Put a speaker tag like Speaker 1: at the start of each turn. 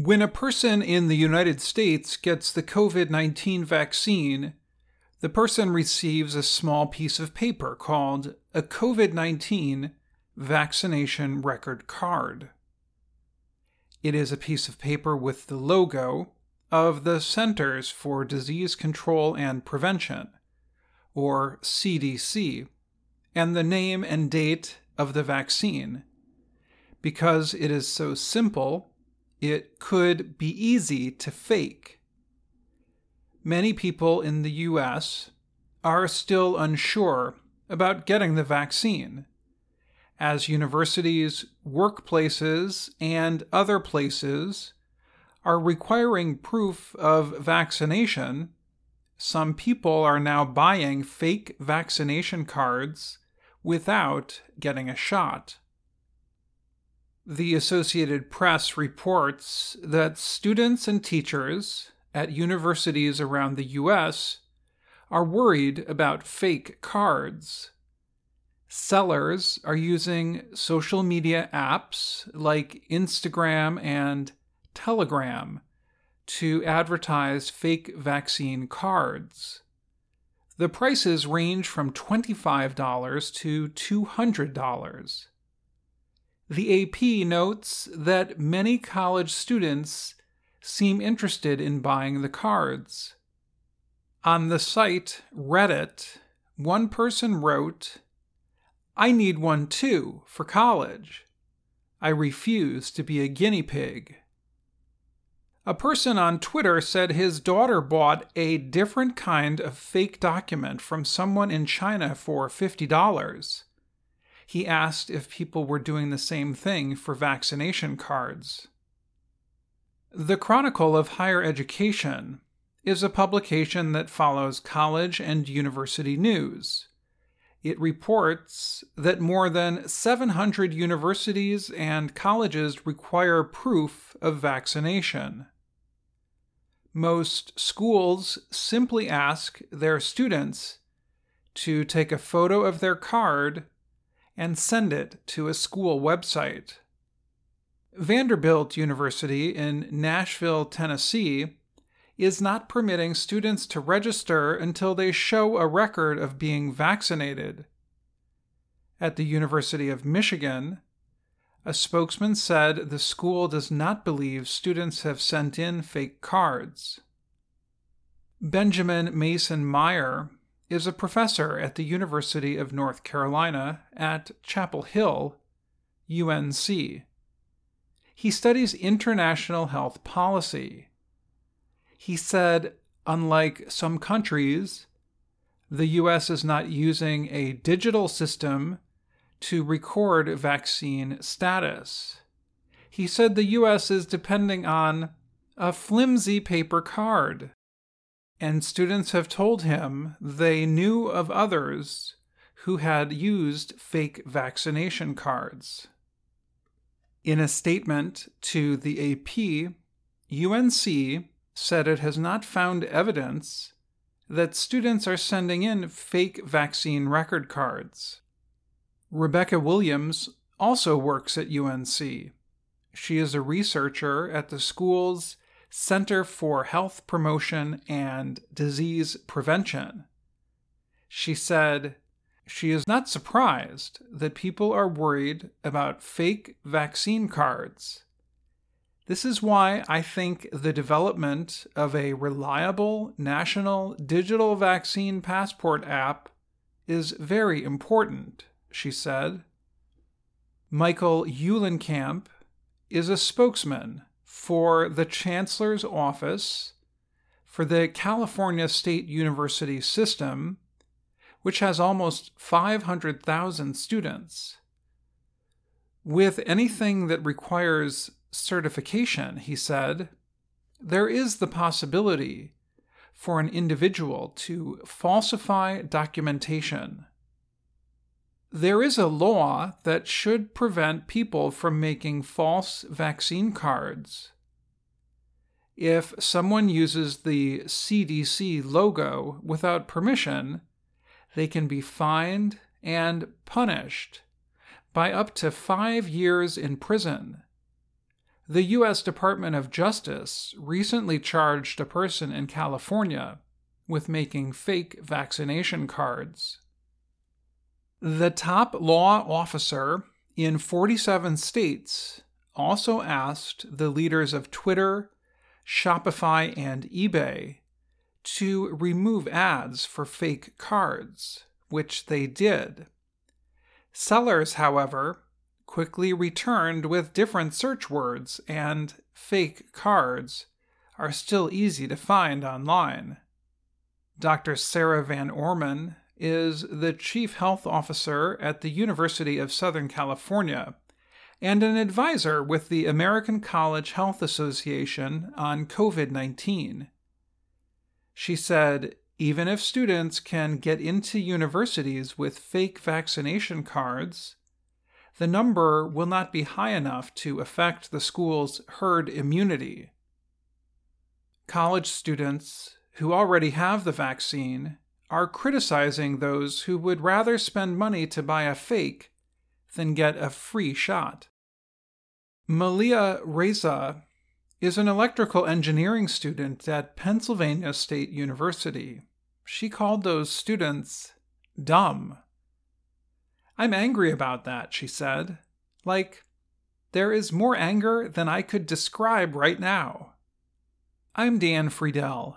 Speaker 1: When a person in the United States gets the COVID 19 vaccine, the person receives a small piece of paper called a COVID 19 vaccination record card. It is a piece of paper with the logo of the Centers for Disease Control and Prevention, or CDC, and the name and date of the vaccine. Because it is so simple, it could be easy to fake. Many people in the US are still unsure about getting the vaccine, as universities, workplaces, and other places are requiring proof of vaccination. Some people are now buying fake vaccination cards without getting a shot. The Associated Press reports that students and teachers at universities around the U.S. are worried about fake cards. Sellers are using social media apps like Instagram and Telegram to advertise fake vaccine cards. The prices range from $25 to $200. The AP notes that many college students seem interested in buying the cards. On the site Reddit, one person wrote, I need one too for college. I refuse to be a guinea pig. A person on Twitter said his daughter bought a different kind of fake document from someone in China for $50 he asked if people were doing the same thing for vaccination cards. The Chronicle of Higher Education is a publication that follows college and university news. It reports that more than 700 universities and colleges require proof of vaccination. Most schools simply ask their students to take a photo of their card and send it to a school website. Vanderbilt University in Nashville, Tennessee, is not permitting students to register until they show a record of being vaccinated. At the University of Michigan, a spokesman said the school does not believe students have sent in fake cards. Benjamin Mason Meier, is a professor at the University of North Carolina at Chapel Hill, UNC. He studies international health policy. He said, unlike some countries, the US is not using a digital system to record vaccine status. He said the US is depending on a flimsy paper card and students have told him they knew of others who had used fake vaccination cards. In a statement to the AP, UNC said it has not found evidence that students are sending in fake vaccine record cards. Rebecca Williams also works at UNC. She is a researcher at the school's Center for Health Promotion and Disease Prevention. She said she is not surprised that people are worried about fake vaccine cards. This is why I think the development of a reliable national digital vaccine passport app is very important, she said. Michael Uhlenkamp is a spokesman for the Chancellor's Office for the California State University system, which has almost 500,000 students. With anything that requires certification, he said, there is the possibility for an individual to falsify documentation. There is a law that should prevent people from making false vaccine cards. If someone uses the CDC logo without permission, they can be fined and punished by up to five years in prison. The U.S. Department of Justice recently charged a person in California with making fake vaccination cards. The top law officer in 47 states also asked the leaders of Twitter, Shopify, and eBay to remove ads for fake cards, which they did. Sellers, however, quickly returned with different search words, and fake cards are still easy to find online. Dr. Sarah Van Orman is the Chief Health Officer at the University of Southern California and an advisor with the American College Health Association on COVID 19. She said, even if students can get into universities with fake vaccination cards, the number will not be high enough to affect the school's herd immunity. College students who already have the vaccine are criticizing those who would rather spend money to buy a fake than get a free shot. Malia Reza is an electrical engineering student at Pennsylvania State University. She called those students dumb. I'm angry about that, she said. Like, there is more anger than I could describe right now. I'm Dan Friedell,